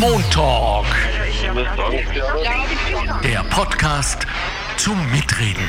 Montalk. Der Podcast zum Mitreden.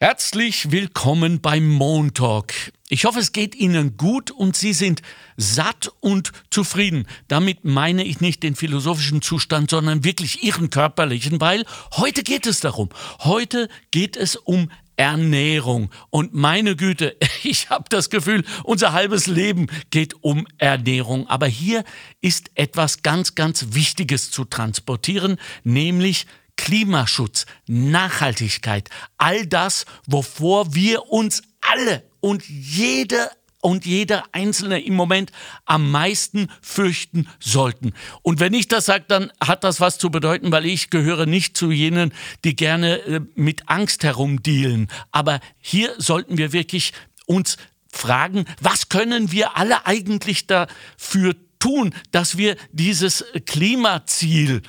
Herzlich willkommen beim Montalk. Ich hoffe, es geht Ihnen gut und Sie sind satt und zufrieden. Damit meine ich nicht den philosophischen Zustand, sondern wirklich Ihren körperlichen, weil heute geht es darum. Heute geht es um Ernährung. Und meine Güte, ich habe das Gefühl, unser halbes Leben geht um Ernährung. Aber hier ist etwas ganz, ganz Wichtiges zu transportieren, nämlich Klimaschutz, Nachhaltigkeit, all das, wovor wir uns alle und jede und jeder Einzelne im Moment am meisten fürchten sollten. Und wenn ich das sage, dann hat das was zu bedeuten, weil ich gehöre nicht zu jenen, die gerne äh, mit Angst herumdealen. Aber hier sollten wir wirklich uns fragen, was können wir alle eigentlich dafür tun, dass wir dieses Klimaziel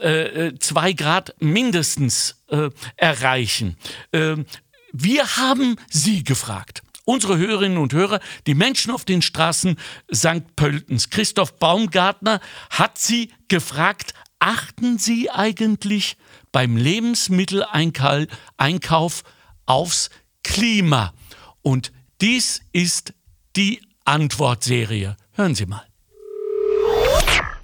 äh, äh zwei Grad mindestens äh, erreichen. Äh, wir haben Sie gefragt unsere Hörerinnen und Hörer, die Menschen auf den Straßen St. Pöltens. Christoph Baumgartner hat sie gefragt, achten Sie eigentlich beim Lebensmitteleinkauf aufs Klima? Und dies ist die Antwortserie. Hören Sie mal.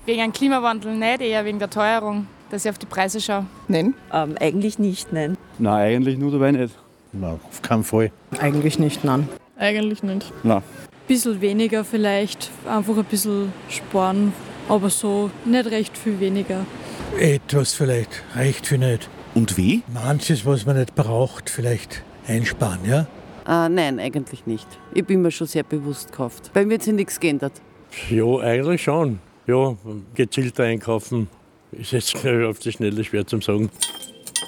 Wegen dem Klimawandel nicht, eher wegen der Teuerung, dass ich auf die Preise schaue. Nein. Ähm, eigentlich nicht, nein. Nein, eigentlich nur dabei nicht. Nein, auf keinen Fall. Eigentlich nicht, nein. Eigentlich nicht. Nein. Bisschen weniger vielleicht, einfach ein bisschen sparen, aber so nicht recht viel weniger. Etwas vielleicht, recht viel nicht. Und wie? Manches, was man nicht braucht, vielleicht einsparen, ja? Äh, nein, eigentlich nicht. Ich bin mir schon sehr bewusst gekauft. Bei mir hat sich nichts geändert. Ja, eigentlich schon. Ja, gezielter einkaufen ist jetzt auf die Schnelle schwer zu sagen.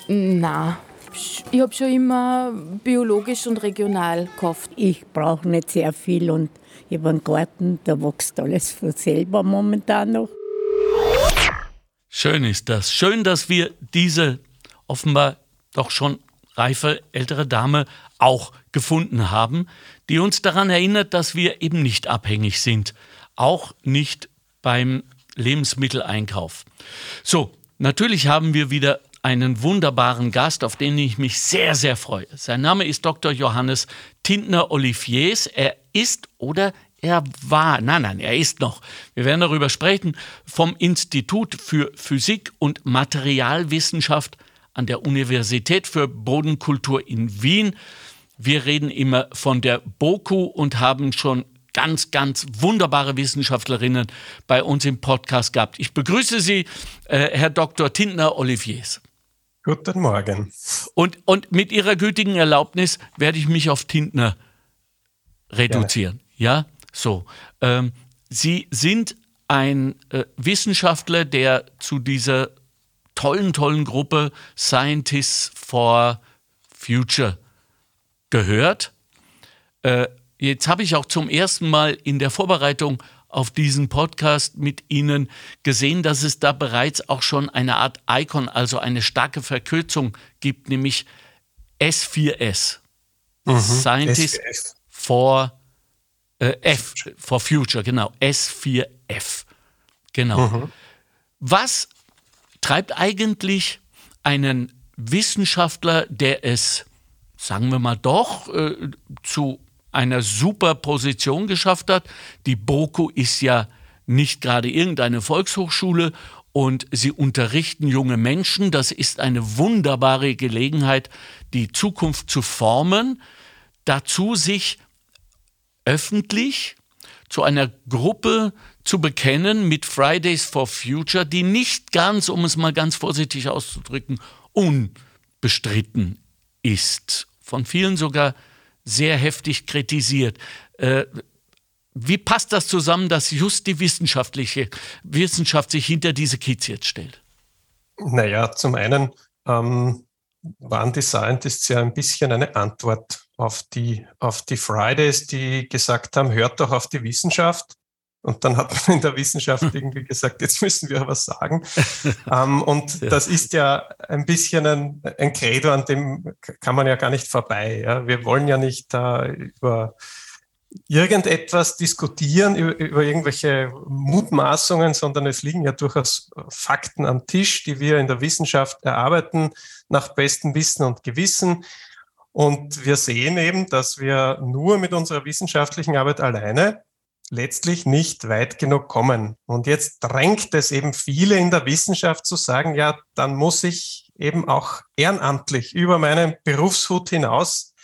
Na, ich habe schon immer biologisch und regional gekauft. Ich brauche nicht sehr viel und ich habe einen Garten, da wächst alles von selber momentan noch. Schön ist das. Schön, dass wir diese offenbar doch schon reife ältere Dame auch gefunden haben, die uns daran erinnert, dass wir eben nicht abhängig sind. Auch nicht beim Lebensmitteleinkauf. So, natürlich haben wir wieder einen wunderbaren Gast, auf den ich mich sehr, sehr freue. Sein Name ist Dr. Johannes Tintner Oliviers. Er ist oder er war, nein, nein, er ist noch, wir werden darüber sprechen, vom Institut für Physik und Materialwissenschaft an der Universität für Bodenkultur in Wien. Wir reden immer von der BOKU und haben schon ganz, ganz wunderbare Wissenschaftlerinnen bei uns im Podcast gehabt. Ich begrüße Sie, äh, Herr Dr. Tintner Oliviers. Guten Morgen. Und, und mit Ihrer gütigen Erlaubnis werde ich mich auf Tintner reduzieren. Gerne. Ja, so. Ähm, Sie sind ein äh, Wissenschaftler, der zu dieser tollen, tollen Gruppe Scientists for Future gehört. Äh, jetzt habe ich auch zum ersten Mal in der Vorbereitung auf diesen Podcast mit Ihnen gesehen, dass es da bereits auch schon eine Art Icon, also eine starke Verkürzung gibt, nämlich S4S. Mhm, Scientist S4F. for äh, F, for Future, genau. S4F. Genau. Mhm. Was treibt eigentlich einen Wissenschaftler, der es, sagen wir mal doch, äh, zu einer super Position geschafft hat. Die BOKU ist ja nicht gerade irgendeine Volkshochschule und sie unterrichten junge Menschen. Das ist eine wunderbare Gelegenheit, die Zukunft zu formen. Dazu sich öffentlich zu einer Gruppe zu bekennen mit Fridays for Future, die nicht ganz, um es mal ganz vorsichtig auszudrücken, unbestritten ist. Von vielen sogar sehr heftig kritisiert. Äh, wie passt das zusammen, dass just die wissenschaftliche Wissenschaft sich hinter diese Kids jetzt stellt? Naja, zum einen ähm, waren die Scientists ja ein bisschen eine Antwort auf die, auf die Fridays, die gesagt haben, hört doch auf die Wissenschaft. Und dann hat man in der Wissenschaft irgendwie gesagt, jetzt müssen wir was sagen. ähm, und ja. das ist ja ein bisschen ein, ein Credo, an dem kann man ja gar nicht vorbei. Ja? Wir wollen ja nicht äh, über, irgendetwas diskutieren über, über, irgendwelche Mutmaßungen, sondern es liegen ja durchaus Fakten am Tisch, die wir in der Wissenschaft erarbeiten nach bestem Wissen und Gewissen. Und wir sehen eben, dass wir nur mit unserer wissenschaftlichen Arbeit alleine letztlich nicht weit genug kommen. Und jetzt drängt es eben viele in der Wissenschaft zu sagen, ja, dann muss ich eben auch ehrenamtlich über meinen Berufshut hinaus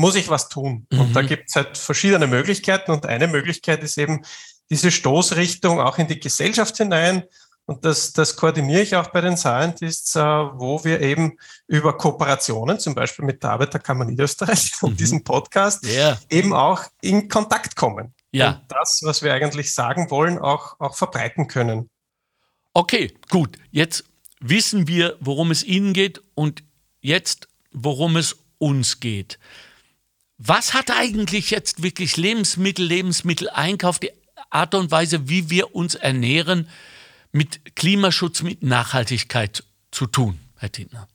muss ich was tun. Mhm. Und da mhm. gibt es halt verschiedene Möglichkeiten. Und eine Möglichkeit ist eben diese Stoßrichtung auch in die Gesellschaft hinein. Und das, das koordiniere ich auch bei den Scientists, äh, wo wir eben über Kooperationen, zum Beispiel mit der Arbeiterkammer Niederösterreich und mhm. diesem Podcast, yeah. eben auch in Kontakt kommen. Ja. Und das, was wir eigentlich sagen wollen, auch, auch verbreiten können. Okay, gut. Jetzt wissen wir, worum es Ihnen geht und jetzt, worum es uns geht. Was hat eigentlich jetzt wirklich Lebensmittel, Lebensmitteleinkauf, die Art und Weise, wie wir uns ernähren, mit Klimaschutz, mit Nachhaltigkeit zu tun, Herr Tintner?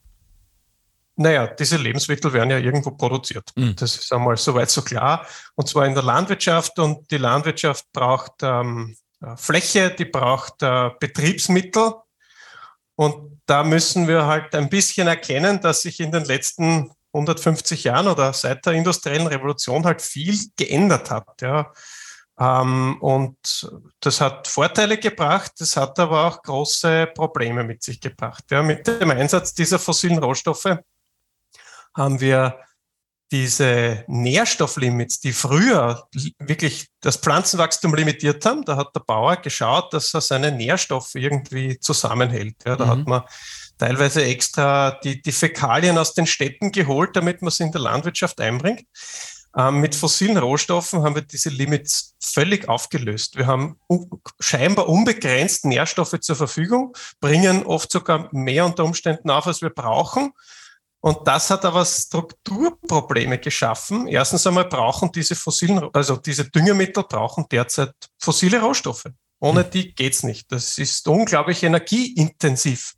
Naja, diese Lebensmittel werden ja irgendwo produziert. Mhm. Das ist einmal soweit so klar. Und zwar in der Landwirtschaft. Und die Landwirtschaft braucht ähm, Fläche, die braucht äh, Betriebsmittel. Und da müssen wir halt ein bisschen erkennen, dass sich in den letzten 150 Jahren oder seit der industriellen Revolution halt viel geändert hat. Ja. Ähm, und das hat Vorteile gebracht, das hat aber auch große Probleme mit sich gebracht. Ja. Mit dem Einsatz dieser fossilen Rohstoffe haben wir diese Nährstofflimits, die früher wirklich das Pflanzenwachstum limitiert haben, da hat der Bauer geschaut, dass er seine Nährstoffe irgendwie zusammenhält. Ja, da mhm. hat man teilweise extra die, die Fäkalien aus den Städten geholt, damit man sie in der Landwirtschaft einbringt. Ähm, mit fossilen Rohstoffen haben wir diese Limits völlig aufgelöst. Wir haben scheinbar unbegrenzt Nährstoffe zur Verfügung, bringen oft sogar mehr unter Umständen auf, als wir brauchen. Und das hat aber Strukturprobleme geschaffen. Erstens einmal brauchen diese fossilen, also diese Düngemittel brauchen derzeit fossile Rohstoffe. Ohne hm. die geht's nicht. Das ist unglaublich energieintensiv.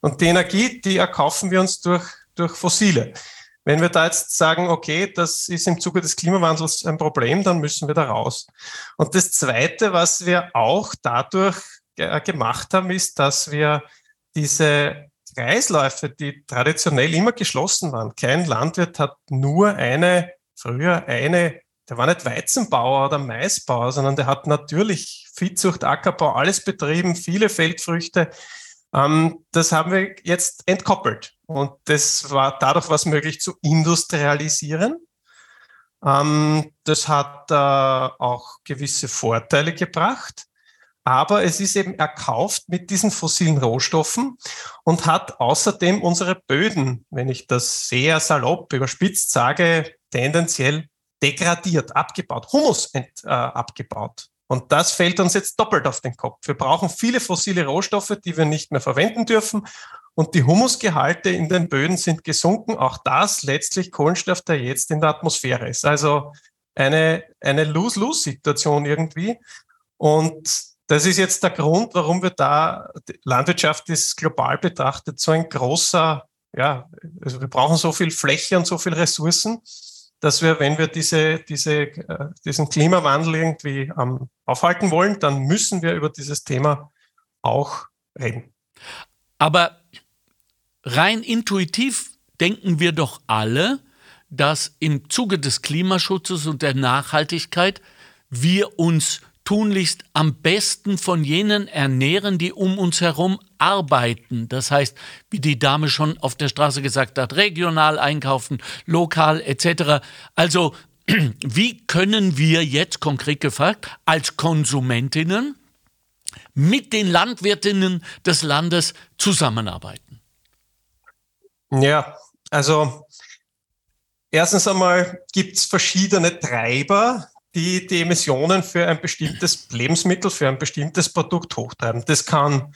Und die Energie, die erkaufen wir uns durch, durch Fossile. Wenn wir da jetzt sagen, okay, das ist im Zuge des Klimawandels ein Problem, dann müssen wir da raus. Und das Zweite, was wir auch dadurch gemacht haben, ist, dass wir diese Kreisläufe, die traditionell immer geschlossen waren. Kein Landwirt hat nur eine, früher eine, der war nicht Weizenbauer oder Maisbauer, sondern der hat natürlich Viehzucht, Ackerbau, alles betrieben, viele Feldfrüchte. Ähm, das haben wir jetzt entkoppelt. Und das war dadurch was möglich zu industrialisieren. Ähm, das hat äh, auch gewisse Vorteile gebracht. Aber es ist eben erkauft mit diesen fossilen Rohstoffen und hat außerdem unsere Böden, wenn ich das sehr salopp überspitzt sage, tendenziell degradiert, abgebaut, Humus ent, äh, abgebaut. Und das fällt uns jetzt doppelt auf den Kopf. Wir brauchen viele fossile Rohstoffe, die wir nicht mehr verwenden dürfen. Und die Humusgehalte in den Böden sind gesunken. Auch das letztlich Kohlenstoff, der jetzt in der Atmosphäre ist. Also eine, eine Lose-Lose-Situation irgendwie. Und das ist jetzt der Grund, warum wir da, Landwirtschaft ist global betrachtet so ein großer, ja, also wir brauchen so viel Fläche und so viel Ressourcen dass wir, wenn wir diese, diese, äh, diesen Klimawandel irgendwie ähm, aufhalten wollen, dann müssen wir über dieses Thema auch reden. Aber rein intuitiv denken wir doch alle, dass im Zuge des Klimaschutzes und der Nachhaltigkeit wir uns tunlichst am besten von jenen ernähren, die um uns herum arbeiten. Das heißt, wie die Dame schon auf der Straße gesagt hat, regional einkaufen, lokal etc. Also wie können wir jetzt konkret gefragt als Konsumentinnen mit den Landwirtinnen des Landes zusammenarbeiten? Ja, also erstens einmal gibt es verschiedene Treiber, die die Emissionen für ein bestimmtes Lebensmittel, für ein bestimmtes Produkt hochtreiben. Das kann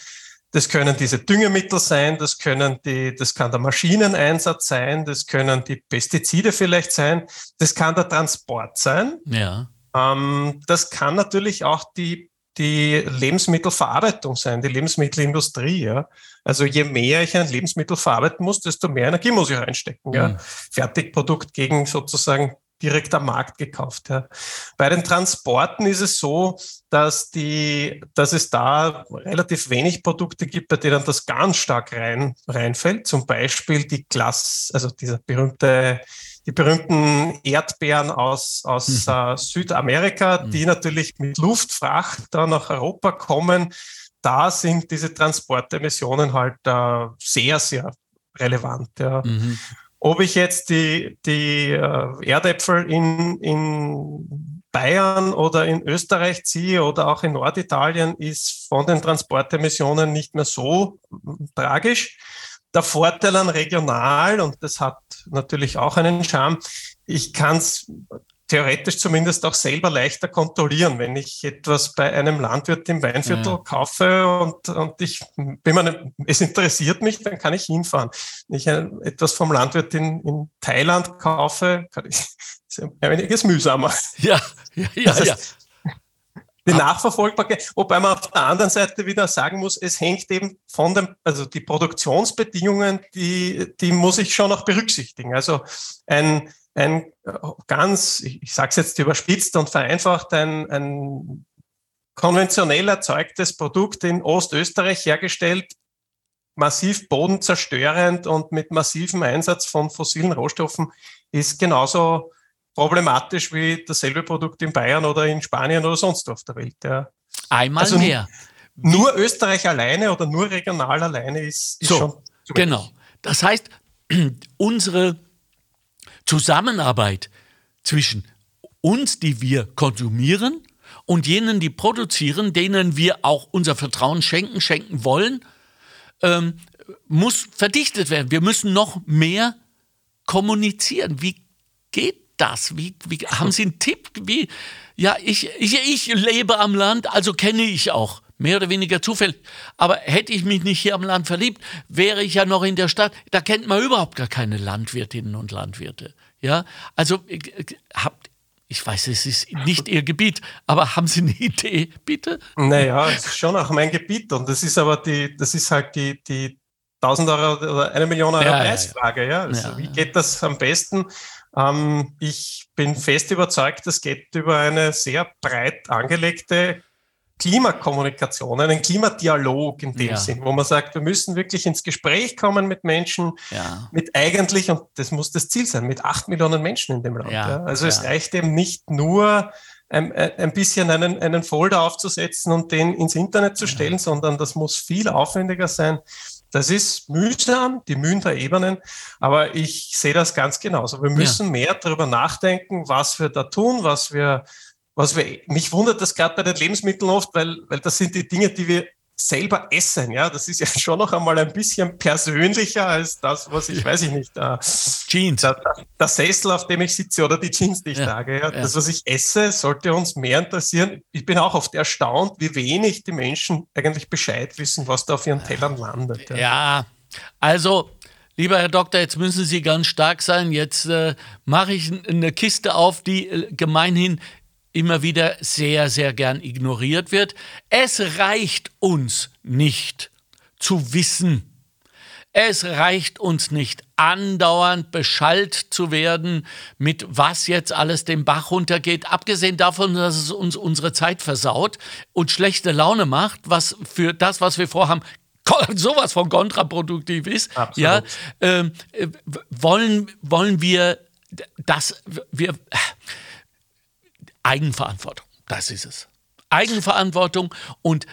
das können diese Düngemittel sein, das können die, das kann der Maschineneinsatz sein, das können die Pestizide vielleicht sein, das kann der Transport sein. Ja. Ähm, das kann natürlich auch die, die Lebensmittelverarbeitung sein, die Lebensmittelindustrie. Ja. Also je mehr ich ein Lebensmittel verarbeiten muss, desto mehr Energie muss ich reinstecken. Ja. Mhm. Fertigprodukt gegen sozusagen direkt am Markt gekauft. Ja. Bei den Transporten ist es so, dass, die, dass es da relativ wenig Produkte gibt, bei denen das ganz stark rein, reinfällt. Zum Beispiel die Glas, also dieser berühmte die berühmten Erdbeeren aus, aus mhm. äh, Südamerika, mhm. die natürlich mit Luftfracht da nach Europa kommen. Da sind diese Transportemissionen halt äh, sehr, sehr relevant. Ja. Mhm. Ob ich jetzt die, die äh, Erdäpfel in, in Bayern oder in Österreich ziehe oder auch in Norditalien, ist von den Transportemissionen nicht mehr so tragisch. Der Vorteil an regional, und das hat natürlich auch einen Charme, ich kann es theoretisch zumindest auch selber leichter kontrollieren. Wenn ich etwas bei einem Landwirt im Weinviertel ja. kaufe und, und ich bin mir, es interessiert mich, dann kann ich hinfahren. Wenn ich etwas vom Landwirt in, in Thailand kaufe, kann ich, ist einiges mühsamer. Ja, ja, ja, das heißt, ja. Die Nachverfolgbarkeit, wobei man auf der anderen Seite wieder sagen muss, es hängt eben von dem, also die Produktionsbedingungen, die, die muss ich schon auch berücksichtigen. Also ein, ein ganz, ich sage es jetzt überspitzt und vereinfacht, ein, ein konventionell erzeugtes Produkt in Ostösterreich hergestellt, massiv bodenzerstörend und mit massivem Einsatz von fossilen Rohstoffen, ist genauso problematisch wie dasselbe Produkt in Bayern oder in Spanien oder sonst wo auf der Welt. Ja. Einmal also mehr. Nur Österreich alleine oder nur regional alleine ist, ist so, schon. Genau. Das heißt, unsere Zusammenarbeit zwischen uns, die wir konsumieren, und jenen, die produzieren, denen wir auch unser Vertrauen schenken, schenken wollen, ähm, muss verdichtet werden. Wir müssen noch mehr kommunizieren. Wie geht das? Wie, wie, haben Sie einen Tipp? Wie, ja, ich, ich, ich lebe am Land, also kenne ich auch mehr oder weniger zufällig. Aber hätte ich mich nicht hier am Land verliebt, wäre ich ja noch in der Stadt. Da kennt man überhaupt gar keine Landwirtinnen und Landwirte. Ja, also äh, habt ich weiß, es ist nicht Ihr Gebiet, aber haben Sie eine Idee, bitte? Naja, es ist schon auch mein Gebiet und das ist aber die, das ist halt die, die 1000 Euro oder eine Million Euro ja, Preisfrage. Ja, Also ja, wie geht das am besten? Ähm, ich bin fest überzeugt, das geht über eine sehr breit angelegte Klimakommunikation, einen Klimadialog in dem ja. Sinn, wo man sagt, wir müssen wirklich ins Gespräch kommen mit Menschen, ja. mit eigentlich, und das muss das Ziel sein, mit acht Millionen Menschen in dem Land. Ja. Also es reicht eben nicht nur, ein, ein bisschen einen, einen Folder aufzusetzen und den ins Internet zu stellen, sondern das muss viel aufwendiger sein. Das ist mühsam, die Mühen der Ebenen, aber ich sehe das ganz genauso. Wir müssen mehr darüber nachdenken, was wir da tun, was wir was mich wundert das gerade bei den Lebensmitteln oft, weil, weil das sind die Dinge, die wir selber essen. Ja, das ist ja schon noch einmal ein bisschen persönlicher als das, was ich, weiß ich nicht, äh, Jeans. Der, der, Sessel, auf dem ich sitze oder die Jeans, die ich ja, trage. Ja. Das, was ich esse, sollte uns mehr interessieren. Ich bin auch oft erstaunt, wie wenig die Menschen eigentlich Bescheid wissen, was da auf ihren Tellern landet. Ja, ja also Lieber Herr Doktor, jetzt müssen Sie ganz stark sein. Jetzt äh, mache ich eine Kiste auf, die äh, gemeinhin immer wieder sehr, sehr gern ignoriert wird. Es reicht uns nicht zu wissen. Es reicht uns nicht andauernd beschallt zu werden, mit was jetzt alles den Bach runtergeht, abgesehen davon, dass es uns unsere Zeit versaut und schlechte Laune macht, was für das, was wir vorhaben, sowas von kontraproduktiv ist. Absolut. Ja, ähm, äh, wollen, wollen wir das, wir, Eigenverantwortung. Das ist es. Eigenverantwortung und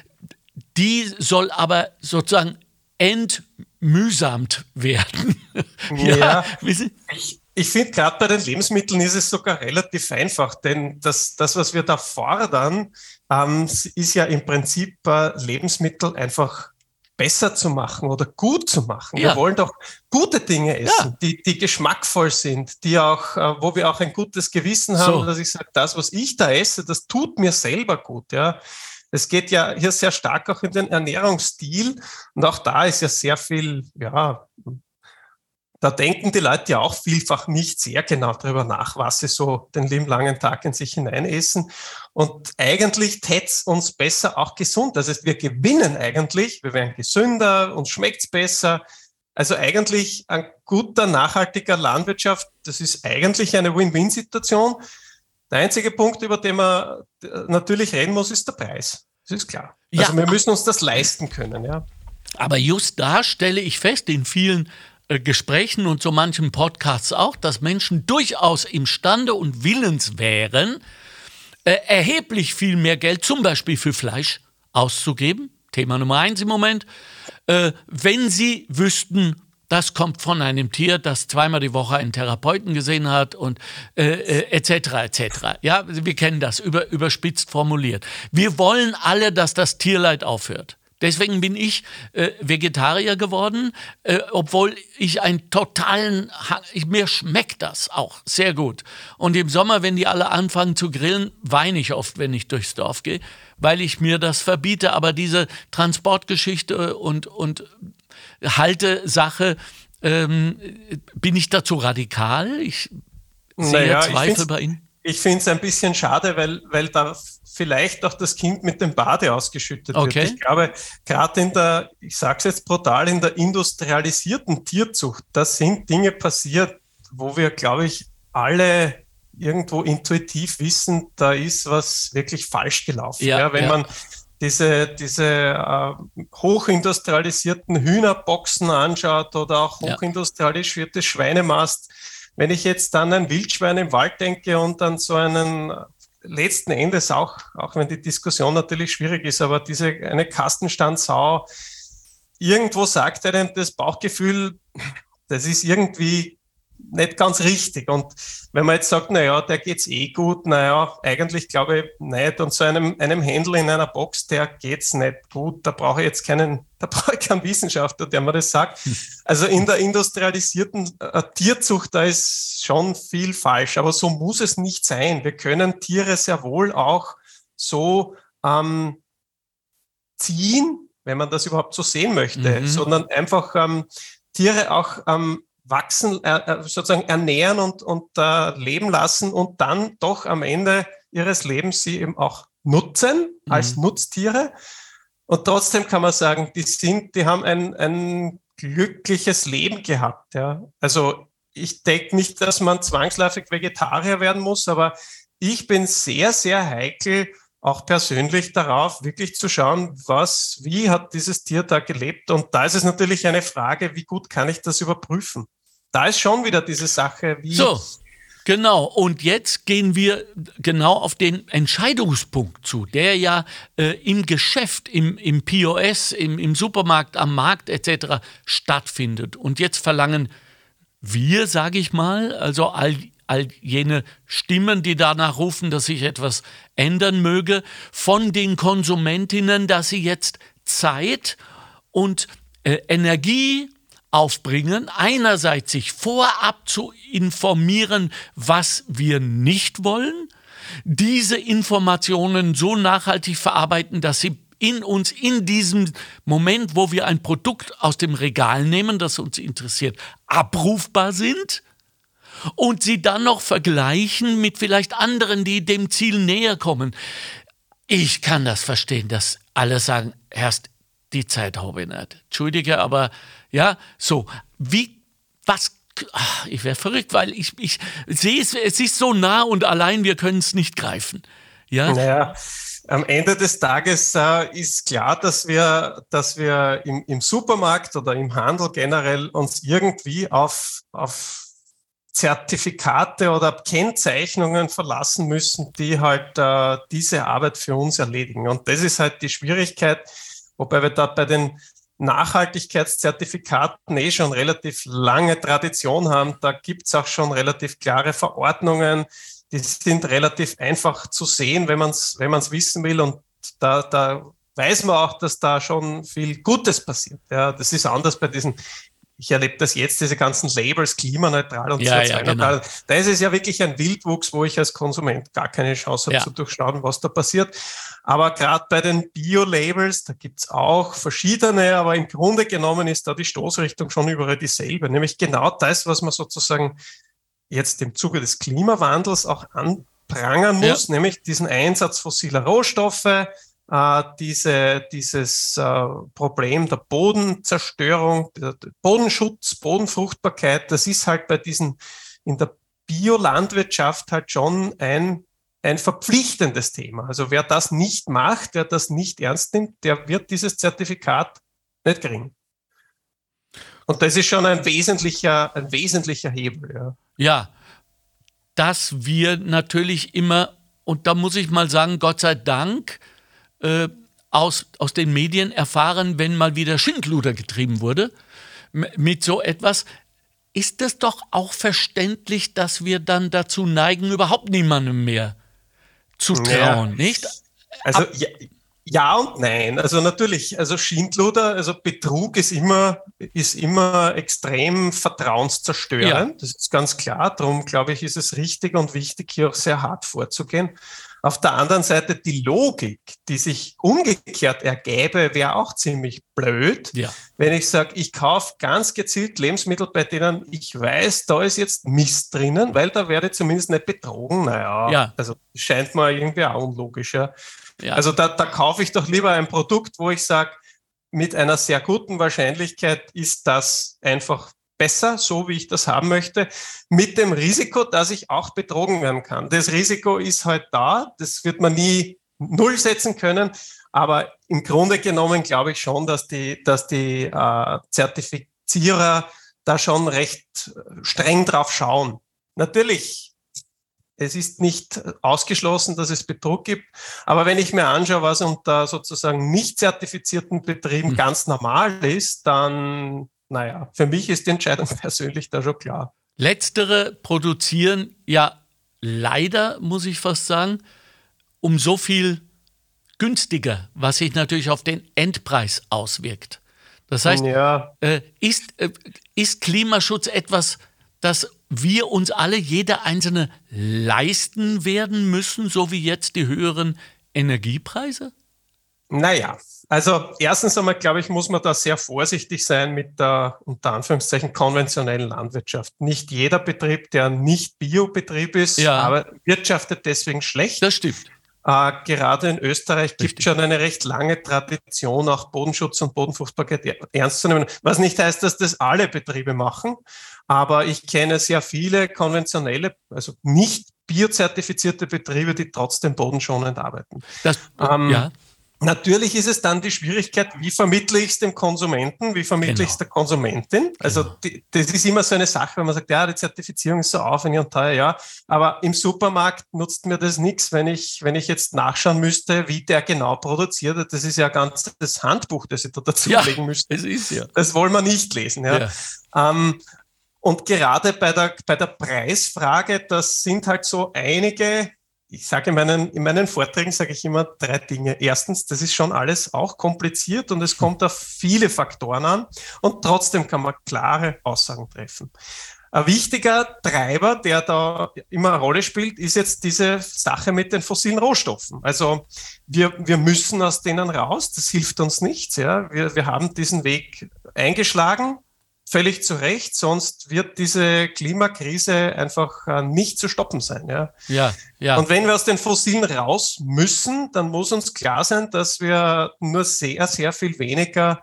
die soll aber sozusagen entmühsamt werden. ja, ja ich, ich finde, gerade bei den Lebensmitteln ist es sogar relativ einfach, denn das, das was wir da fordern, ähm, ist ja im Prinzip äh, Lebensmittel einfach besser zu machen oder gut zu machen. Ja. Wir wollen doch gute Dinge essen, ja. die, die geschmackvoll sind, die auch, äh, wo wir auch ein gutes Gewissen haben, so. dass ich sage, das, was ich da esse, das tut mir selber gut. Ja. Es geht ja hier sehr stark auch in den Ernährungsstil und auch da ist ja sehr viel, ja, da denken die Leute ja auch vielfach nicht sehr genau darüber nach, was sie so den lieben langen Tag in sich hineinessen. Und eigentlich täte es uns besser auch gesund. Das heißt, wir gewinnen eigentlich, wir werden gesünder, uns schmeckt es besser. Also eigentlich ein guter, nachhaltiger Landwirtschaft, das ist eigentlich eine Win-Win-Situation. Der einzige Punkt, über den man natürlich reden muss, ist der Preis. Das ist klar. Ja. Also wir müssen uns das leisten können, ja. Aber just da stelle ich fest, in vielen äh, Gesprächen und so manchen Podcasts auch, dass Menschen durchaus imstande und willens wären, äh, erheblich viel mehr Geld zum Beispiel für Fleisch auszugeben. Thema Nummer eins im Moment. Äh, wenn sie wüssten, das kommt von einem Tier, das zweimal die Woche einen Therapeuten gesehen hat und äh, äh, etc. etc. Ja, wir kennen das, über, überspitzt formuliert. Wir wollen alle, dass das Tierleid aufhört. Deswegen bin ich äh, Vegetarier geworden, äh, obwohl ich einen totalen, ha ich, mir schmeckt das auch sehr gut. Und im Sommer, wenn die alle anfangen zu grillen, weine ich oft, wenn ich durchs Dorf gehe, weil ich mir das verbiete. Aber diese Transportgeschichte und, und Haltesache, ähm, bin ich dazu radikal? Ich sehe Naja, Zweifel bei Ihnen. Ich finde es ein bisschen schade, weil, weil da vielleicht auch das Kind mit dem Bade ausgeschüttet Okay. wird. Ich glaube, gerade in der, ich sage es jetzt brutal, in der industrialisierten Tierzucht, da sind Dinge passiert, wo wir, glaube ich, alle irgendwo intuitiv wissen, da ist was wirklich falsch gelaufen. Ja, wenn ja. man diese, diese äh, hochindustrialisierten Hühnerboxen anschaut oder auch Ja. hochindustrialisierte Schweinemast, wenn ich jetzt dann ein Wildschwein im Wald denke und dann so einen letzten Endes auch, auch wenn die Diskussion natürlich schwierig ist, aber diese eine Kastenstandsau, irgendwo sagt einem das Bauchgefühl, das ist irgendwie nicht ganz richtig. Und wenn man jetzt sagt, naja, der geht's eh gut, naja, eigentlich glaube ich nicht. Und so einem, einem Händler in einer Box, der geht's nicht gut. Da brauche ich jetzt keinen, da brauche ich keinen Wissenschaftler, der mir das sagt. Also in der industrialisierten äh, Tierzucht, da ist schon viel falsch. Aber so muss es nicht sein. Wir können Tiere sehr wohl auch so ähm, ziehen, wenn man das überhaupt so sehen möchte, Mhm. sondern einfach ähm, Tiere auch ähm, wachsen, äh, äh, sozusagen ernähren und, und äh, leben lassen und dann doch am Ende ihres Lebens sie eben auch nutzen als Nutztiere. Und trotzdem kann man sagen, die sind, die haben ein, ein glückliches Leben gehabt. Ja. Also ich denke nicht, dass man zwangsläufig Vegetarier werden muss, aber ich bin sehr, sehr heikel, auch persönlich darauf, wirklich zu schauen, was, wie hat dieses Tier da gelebt. Und da ist es natürlich eine Frage, wie gut kann ich das überprüfen? Da ist schon wieder diese Sache, wie. So, genau. Und jetzt gehen wir genau auf den Entscheidungspunkt zu, der ja äh, im Geschäft, im, im POS, im, im Supermarkt, am Markt etc. stattfindet. Und jetzt verlangen wir, sage ich mal, also all, all jene Stimmen, die danach rufen, dass sich etwas ändern möge, von den Konsumentinnen, dass sie jetzt Zeit und äh, Energie aufbringen, einerseits sich vorab zu informieren, was wir nicht wollen, diese Informationen so nachhaltig verarbeiten, dass sie in uns in diesem Moment, wo wir ein Produkt aus dem Regal nehmen, das uns interessiert, abrufbar sind und sie dann noch vergleichen mit vielleicht anderen, die dem Ziel näher kommen. Ich kann das verstehen, dass alle sagen, erst die Zeit habe ich nicht. Entschuldige, aber ja, so. Wie, was, ach, ich wäre verrückt, weil ich, ich sehe es, es ist so nah und allein, wir können es nicht greifen. Ja, Naja, am Ende des Tages äh, ist klar, dass wir, dass wir im, im Supermarkt oder im Handel generell uns irgendwie auf, auf Zertifikate oder Kennzeichnungen verlassen müssen, die halt äh, diese Arbeit für uns erledigen. Und das ist halt die Schwierigkeit, wobei wir da bei den Nachhaltigkeitszertifikaten eh schon relativ lange Tradition haben. Da gibt's auch schon relativ klare Verordnungen, die sind relativ einfach zu sehen, wenn man es wenn man's wissen will. Und da, da weiß man auch, dass da schon viel Gutes passiert. Ja, das ist anders bei diesen, ich erlebe das jetzt, diese ganzen Labels, klimaneutral und Ja, ja, CO2-neutral. Da ist es ja wirklich ein Wildwuchs, wo ich als Konsument gar keine Chance habe Ja. zu durchschauen, was da passiert. Aber gerade bei den Bio-Labels, da gibt's auch verschiedene, aber im Grunde genommen ist da die Stoßrichtung schon überall dieselbe, nämlich genau das, was man sozusagen jetzt im Zuge des Klimawandels auch anprangern muss, nämlich diesen Einsatz fossiler Rohstoffe, äh, diese, dieses äh, Problem der Bodenzerstörung, der, Bodenschutz, Bodenfruchtbarkeit, das ist halt bei diesen in der Biolandwirtschaft halt schon ein, ein verpflichtendes Thema. Also wer das nicht macht, wer das nicht ernst nimmt, der wird dieses Zertifikat nicht kriegen. Und das ist schon ein wesentlicher, ein wesentlicher Hebel. Ja. ja, dass wir natürlich immer, und da muss ich mal sagen, Gott sei Dank, äh, aus, aus den Medien erfahren, wenn mal wieder Schindluder getrieben wurde mit so etwas, ist es doch auch verständlich, dass wir dann dazu neigen, überhaupt niemandem mehr zu trauen, ja. nicht? Also ja, ja, und nein. Also natürlich, also Schindluder, also Betrug ist immer, ist immer extrem vertrauenszerstörend. Ja. Das ist ganz klar. Darum glaube ich, ist es richtig und wichtig, hier auch sehr hart vorzugehen. Auf der anderen Seite die Logik, die sich umgekehrt ergäbe, wäre auch ziemlich blöd. Ja. Wenn ich sage, ich kaufe ganz gezielt Lebensmittel, bei denen ich weiß, da ist jetzt Mist drinnen, weil da werde ich zumindest nicht betrogen. Naja, ja. also scheint mir irgendwie auch unlogisch. Ja. ja. Also da, da kaufe ich doch lieber ein Produkt, wo ich sage, mit einer sehr guten Wahrscheinlichkeit ist das einfach besser, so wie ich das haben möchte, mit dem Risiko, dass ich auch betrogen werden kann. Das Risiko ist halt da, das wird man nie null setzen können, aber im Grunde genommen glaube ich schon, dass die, dass die äh, Zertifizierer da schon recht streng drauf schauen. Natürlich, es ist nicht ausgeschlossen, dass es Betrug gibt, aber wenn ich mir anschaue, was unter sozusagen nicht zertifizierten Betrieben hm. ganz normal ist, dann naja, für mich ist die Entscheidung persönlich da schon klar. Letztere produzieren ja leider, muss ich fast sagen, um so viel günstiger, was sich natürlich auf den Endpreis auswirkt. Das heißt, ja. äh, ist, äh, ist Klimaschutz etwas, das wir uns alle, jeder Einzelne, leisten werden müssen, so wie jetzt die höheren Energiepreise? Naja, also erstens einmal, glaube ich, muss man da sehr vorsichtig sein mit der unter Anführungszeichen konventionellen Landwirtschaft. Nicht jeder Betrieb, der nicht Biobetrieb ist, ja. aber wirtschaftet deswegen schlecht. Das stimmt. Äh, gerade in Österreich gibt es schon eine recht lange Tradition, auch Bodenschutz und Bodenfruchtbarkeit ernst zu nehmen. Was nicht heißt, dass das alle Betriebe machen, aber ich kenne sehr viele konventionelle, also nicht biozertifizierte Betriebe, die trotzdem bodenschonend arbeiten. Das, ähm, ja. Natürlich ist es dann die Schwierigkeit, wie vermittle ich es dem Konsumenten, wie vermittle genau. ich es der Konsumentin. Also genau. die, das ist immer so eine Sache, wenn man sagt, ja, die Zertifizierung ist so aufwendig und teuer, ja. Aber im Supermarkt nutzt mir das nichts, wenn ich, wenn ich jetzt nachschauen müsste, wie der genau produziert. Das ist ja ganz das Handbuch, das ich da dazu ja, legen müsste. Es ist ja. Das wollen wir nicht lesen, ja. ja. Ähm, und gerade bei der, bei der Preisfrage, das sind halt so einige ich sage in meinen, in meinen Vorträgen sage ich immer drei Dinge. Erstens, das ist schon alles auch kompliziert und es kommt auf viele Faktoren an und trotzdem kann man klare Aussagen treffen. Ein wichtiger Treiber, der da immer eine Rolle spielt, ist jetzt diese Sache mit den fossilen Rohstoffen. Also wir, wir müssen aus denen raus, das hilft uns nichts. Ja. Wir, wir haben diesen Weg eingeschlagen, völlig zu Recht, sonst wird diese Klimakrise einfach äh, nicht zu stoppen sein. Ja? Ja, ja. Und wenn wir aus den Fossilen raus müssen, dann muss uns klar sein, dass wir nur sehr, sehr viel weniger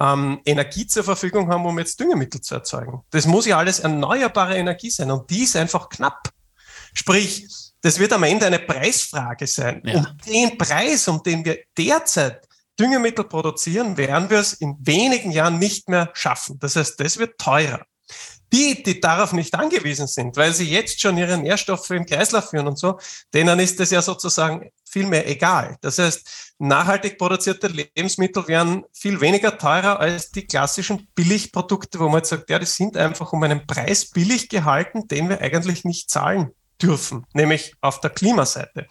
ähm, Energie zur Verfügung haben, um jetzt Düngemittel zu erzeugen. Das muss ja alles erneuerbare Energie sein und die ist einfach knapp. Sprich, das wird am Ende eine Preisfrage sein. Ja. Um den Preis, um den wir derzeit Düngemittel produzieren, werden wir es in wenigen Jahren nicht mehr schaffen. Das heißt, das wird teurer. Die, die darauf nicht angewiesen sind, weil sie jetzt schon ihre Nährstoffe im Kreislauf führen und so, denen ist das ja sozusagen viel mehr egal. Das heißt, nachhaltig produzierte Lebensmittel werden viel weniger teurer als die klassischen Billigprodukte, wo man jetzt sagt, ja, die sind einfach um einen Preis billig gehalten, den wir eigentlich nicht zahlen dürfen, nämlich auf der Klimaseite.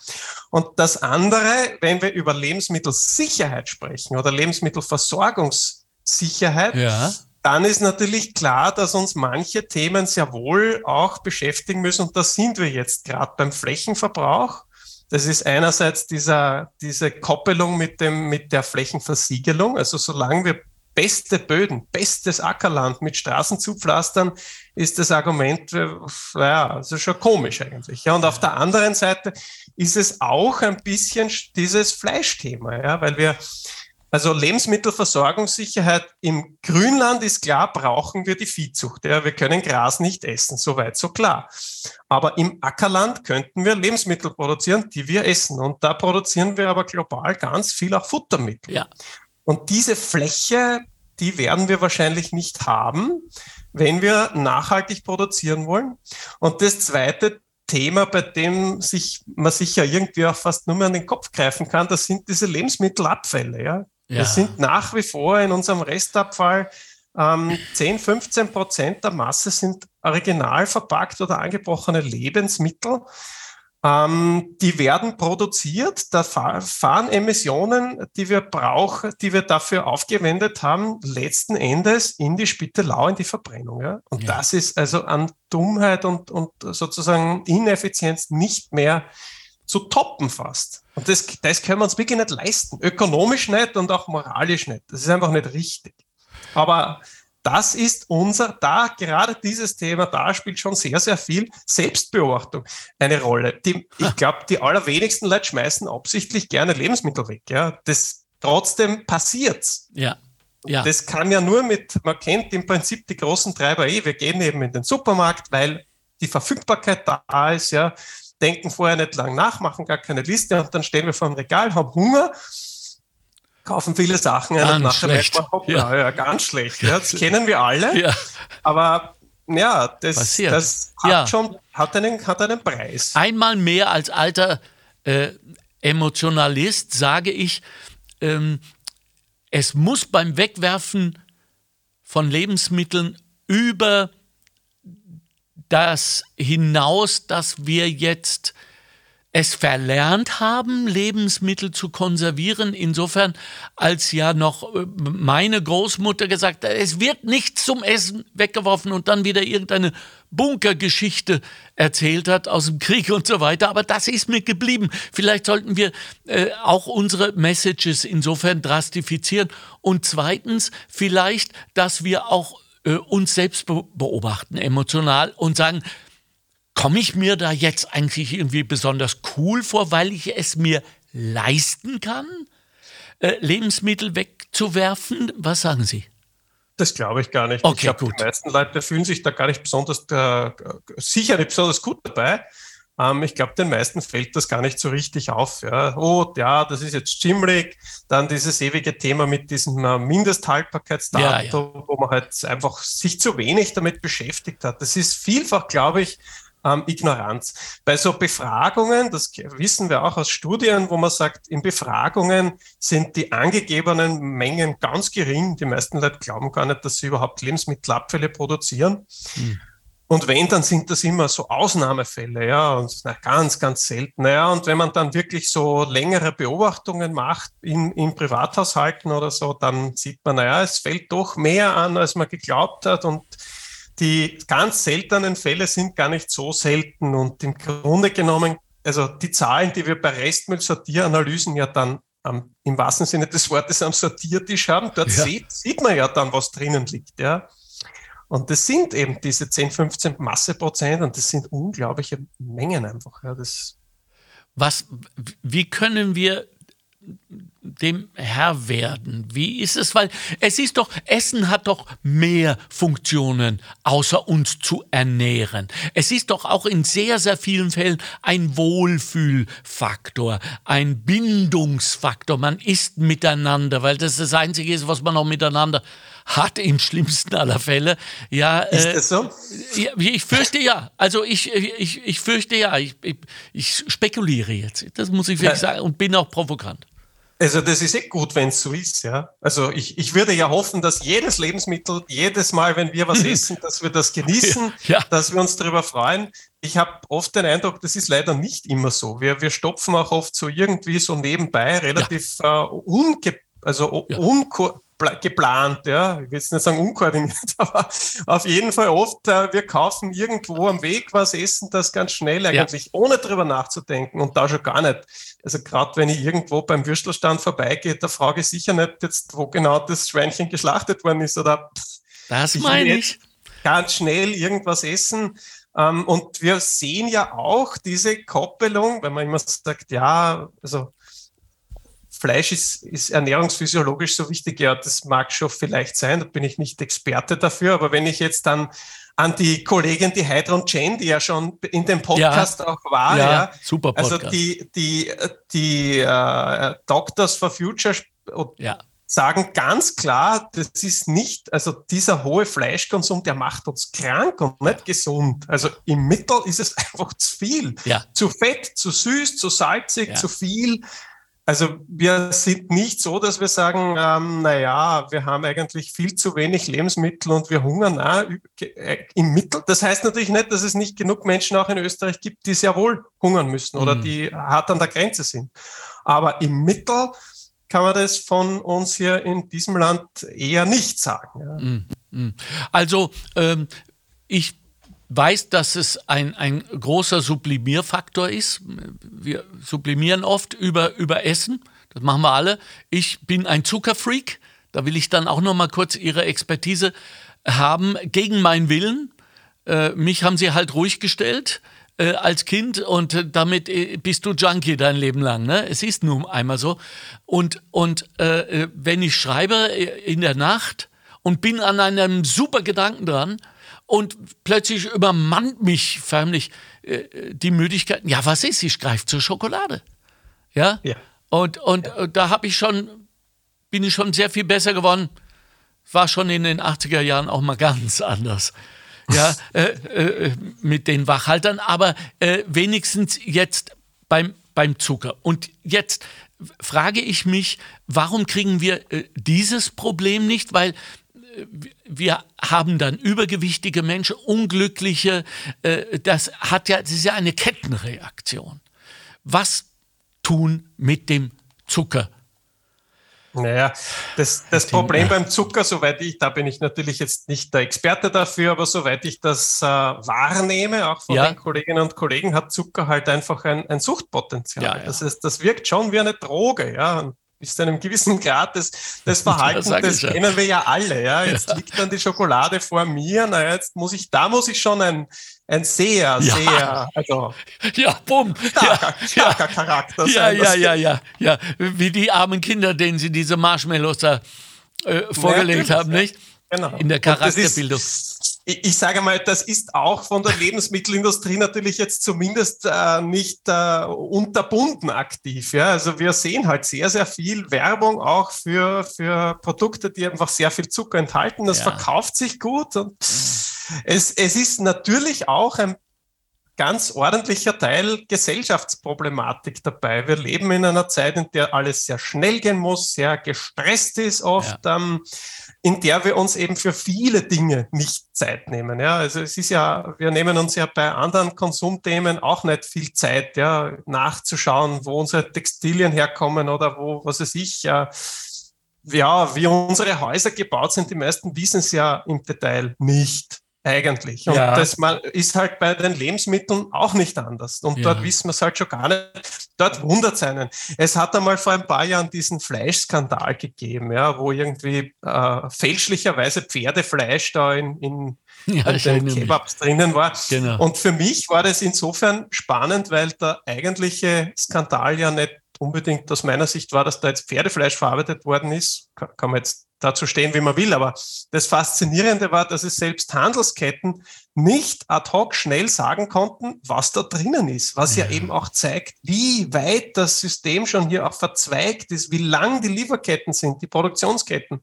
Und das andere, wenn wir über Lebensmittelsicherheit sprechen oder Lebensmittelversorgungssicherheit, ja. dann ist natürlich klar, dass uns manche Themen sehr wohl auch beschäftigen müssen. Und da sind wir jetzt gerade beim Flächenverbrauch. Das ist einerseits dieser, diese Koppelung mit, dem, mit der Flächenversiegelung. Also solange wir beste Böden, bestes Ackerland mit Straßen zu pflastern, ist das Argument, äh, ja, also schon komisch eigentlich. Ja, und auf der anderen Seite ist es auch ein bisschen dieses Fleischthema, ja, weil wir, Also Lebensmittelversorgungssicherheit im Grünland ist klar, brauchen wir die Viehzucht. Ja, wir können Gras nicht essen, soweit so klar. Aber im Ackerland könnten wir Lebensmittel produzieren, die wir essen. Und da produzieren wir aber global ganz viel auch Futtermittel. Ja. Und diese Fläche, die werden wir wahrscheinlich nicht haben, wenn wir nachhaltig produzieren wollen. Und das zweite Thema, bei dem sich man sich ja irgendwie auch fast nur mehr an den Kopf greifen kann, das sind diese Lebensmittelabfälle. Ja? Ja. Das sind nach wie vor in unserem Restabfall ähm, 10, 15 Prozent der Masse sind original verpackt oder angebrochene Lebensmittel. Ähm, die werden produziert, da fahren Emissionen, die wir brauchen, die wir dafür aufgewendet haben, letzten Endes in die Spittelau, in die Verbrennung. Ja? Und Ja. das ist also an Dummheit und, und sozusagen Ineffizienz nicht mehr zu toppen fast. Und das, das können wir uns wirklich nicht leisten. Ökonomisch nicht und auch moralisch nicht. Das ist einfach nicht richtig. Aber das ist unser, da gerade dieses Thema, da spielt schon sehr, sehr viel Selbstbeobachtung eine Rolle. Die, ich glaube, die allerwenigsten Leute schmeißen absichtlich gerne Lebensmittel weg. Ja. Das trotzdem passiert's. Ja. Ja. Das kann ja nur mit, man kennt im Prinzip die großen Treiber eh. Wir gehen eben in den Supermarkt, weil die Verfügbarkeit da ist, ja, denken vorher nicht lang nach, machen gar keine Liste und dann stehen wir vor dem Regal, haben Hunger, kaufen viele Sachen ein und nachher schlecht. merkt man, hoppla, ja. ganz schlecht. Ja, das kennen wir alle. ja. Aber ja, das, Passiert. das hat Ja. schon hat einen, hat einen Preis. Einmal mehr als alter äh, Emotionalist sage ich, ähm, es muss beim Wegwerfen von Lebensmitteln über das hinaus, dass wir jetzt es verlernt haben, Lebensmittel zu konservieren, insofern als ja noch äh, meine Großmutter gesagt hat, es wird nichts zum Essen weggeworfen und dann wieder irgendeine Bunkergeschichte erzählt hat aus dem Krieg und so weiter. Aber das ist mir geblieben. Vielleicht sollten wir äh, auch unsere Messages insofern drastifizieren. Und zweitens vielleicht, dass wir auch äh, uns selbst be beobachten emotional und sagen, komme ich mir da jetzt eigentlich irgendwie besonders cool vor, weil ich es mir leisten kann, äh, Lebensmittel wegzuwerfen? Was sagen Sie? Das glaube ich gar nicht. Okay, ich glaube, gut. die meisten Leute fühlen sich da gar nicht besonders, äh, sicher nicht besonders gut dabei. Ähm, ich glaube, den meisten fällt das gar nicht so richtig auf. Ja. Oh, ja, das ist jetzt schimmelig. Dann dieses ewige Thema mit diesem äh, Mindesthaltbarkeitsdatum, Ja, ja. wo man halt einfach sich zu wenig damit beschäftigt hat. Das ist vielfach, glaube ich, ähm, Ignoranz. Bei so Befragungen, das wissen wir auch aus Studien, wo man sagt, in Befragungen sind die angegebenen Mengen ganz gering. Die meisten Leute glauben gar nicht, dass sie überhaupt Lebensmittelabfälle produzieren. Und wenn, dann sind das immer so Ausnahmefälle, ja, und na, ganz, ganz selten. Ja, und wenn man dann wirklich so längere Beobachtungen macht in, in Privathaushalten oder so, dann sieht man, naja, es fällt doch mehr an, als man geglaubt hat und die ganz seltenen Fälle sind gar nicht so selten und im Grunde genommen, also die Zahlen, die wir bei Restmüll-Sortieranalysen ja dann am, im wahrsten Sinne des Wortes am Sortiertisch haben, dort Ja. sieht, sieht man ja dann, was drinnen liegt, ja. Und das sind eben diese 10, 15 Masseprozent und das sind unglaubliche Mengen einfach. Ja, das, Was, wie können wir dem Herr werden? Wie ist es? Weil es ist doch, Essen hat doch mehr Funktionen, außer uns zu ernähren. Es ist doch auch in sehr, sehr vielen Fällen ein Wohlfühlfaktor, ein Bindungsfaktor. Man isst miteinander, weil das das Einzige ist, was man auch miteinander hat, im schlimmsten aller Fälle. Ja, ist äh, das so? ja, ich fürchte ja. Also ich, ich, ich fürchte ja. Ich, ich, ich spekuliere jetzt. Das muss ich wirklich Ja. sagen und bin auch provokant. Also das ist eh gut, wenn es so ist, ja. Also ich, ich würde ja hoffen, dass jedes Lebensmittel, jedes Mal, wenn wir was essen, dass wir das genießen, Ja. dass wir uns darüber freuen. Ich habe oft den Eindruck, das ist leider nicht immer so. Wir, wir stopfen auch oft so irgendwie so nebenbei relativ äh, unge also Ja. Geplant, ja, ich will jetzt nicht sagen unkoordiniert, aber auf jeden Fall oft, äh, wir kaufen irgendwo am Weg was, essen das ganz schnell eigentlich, ohne drüber nachzudenken und da schon gar nicht. Also gerade wenn ich irgendwo beim Würstelstand vorbeigehe, da frage ich sicher nicht jetzt, wo genau das Schweinchen geschlachtet worden ist oder pff, Das meine ich. ganz schnell irgendwas essen. Ähm, und wir sehen ja auch diese Koppelung, wenn man immer sagt, ja, also Fleisch ist, ist ernährungsphysiologisch so wichtig. Ja, das mag schon vielleicht sein, da bin ich nicht Experte dafür, aber wenn ich jetzt dann an die Kollegin, die Heidrun Chen, die ja schon in dem Podcast ja, auch war. Ja, ja, super also Podcast. Also die, die, die äh, Doctors for Future ja. sagen ganz klar, das ist nicht, also dieser hohe Fleischkonsum, der macht uns krank und nicht gesund. Also im Mittel ist es einfach zu viel. Zu fett, zu süß, zu salzig, zu viel. Also wir sind nicht so, dass wir sagen, ähm, naja, wir haben eigentlich viel zu wenig Lebensmittel und wir hungern auch äh, im Mittel. Das heißt natürlich nicht, dass es nicht genug Menschen auch in Österreich gibt, die sehr wohl hungern müssen oder mhm. die hart an der Grenze sind. Aber im Mittel kann man das von uns hier in diesem Land eher nicht sagen. Ja. Mhm. mhm. Also ähm, ich weiß, dass es ein, ein großer Sublimierfaktor ist. Wir sublimieren oft über, über Essen. Das machen wir alle. Ich bin ein Zuckerfreak. Da will ich dann auch noch mal kurz Ihre Expertise haben. Gegen meinen Willen. Äh, mich haben Sie halt ruhig gestellt äh, als Kind und äh, damit äh, bist du Junkie dein Leben lang. Ne? Es ist nun einmal so. Und, und äh, wenn ich schreibe in der Nacht und bin an einem super Gedanken dran, und plötzlich übermannt mich förmlich äh, die Müdigkeit. Ja, was ist? Ich greife zur Schokolade. Ja. ja. Und, und, ja. da habe ich schon, bin ich schon sehr viel besser geworden. War schon in den 80er Jahren auch mal ganz anders. Ja, äh, äh, mit den Wachhaltern, aber äh, wenigstens jetzt beim, beim Zucker. Und jetzt frage ich mich, warum kriegen wir äh, dieses Problem nicht? Weil wir haben dann übergewichtige Menschen, unglückliche. Äh, das hat ja, das ist ja eine Kettenreaktion. Was tun mit dem Zucker? Naja, das, das Problem beim Zucker, soweit ich, da bin ich natürlich jetzt nicht der Experte dafür, aber soweit ich das äh, wahrnehme, auch von ja. den Kolleginnen und Kollegen, hat Zucker halt einfach ein, ein Suchtpotenzial. Ja, ja. Das, ist, das wirkt schon wie eine Droge, ja bis zu einem gewissen Grad des, des Verhaltens, das, das kennen wir ja alle. Ja? Jetzt ja. liegt dann die Schokolade vor mir, naja, jetzt muss ich, da muss ich schon ein, ein sehr, ja. sehr, also ja, bumm, starker, ja, starker ja. Charakter ja, sein. Ja, ja, ja, ja, wie die armen Kinder, denen sie diese Marshmallows da äh, vorgelegt haben, nicht? Genau. In der Charakterbildung ich, sage mal, das ist auch von der Lebensmittelindustrie natürlich jetzt zumindest äh, nicht äh, unterbunden aktiv. Ja? Also wir sehen halt sehr, sehr viel Werbung auch für, für Produkte, die einfach sehr viel Zucker enthalten. Das ja. verkauft sich gut und es, es ist natürlich auch ein ganz ordentlicher Teil Gesellschaftsproblematik dabei. Wir leben in einer Zeit, in der alles sehr schnell gehen muss, sehr gestresst ist oft. Ja. Ähm, in der wir uns eben für viele Dinge nicht Zeit nehmen. Ja, also es ist ja, wir nehmen uns ja bei anderen Konsumthemen auch nicht viel Zeit, ja, nachzuschauen, wo unsere Textilien herkommen oder wo, was weiß ich, ja, ja, wie unsere Häuser gebaut sind. Die meisten wissen es ja im Detail nicht eigentlich. Und ja. das ist halt bei den Lebensmitteln auch nicht anders. Und ja. dort wissen wir es halt schon gar nicht. Dort wundert es einen. Es hat einmal vor ein paar Jahren diesen Fleischskandal gegeben, ja, wo irgendwie äh, fälschlicherweise Pferdefleisch da in, in, ja, in den Kebabs mich. drinnen war. Genau. Und für mich war das insofern spannend, weil der eigentliche Skandal ja nicht unbedingt aus meiner Sicht war, dass da jetzt Pferdefleisch verarbeitet worden ist. Kann, kann man jetzt dazu stehen, wie man will. Aber das Faszinierende war, dass es selbst Handelsketten nicht ad hoc schnell sagen konnten, was da drinnen ist, was ja, ja eben auch zeigt, wie weit das System schon hier auch verzweigt ist, wie lang die Lieferketten sind, die Produktionsketten,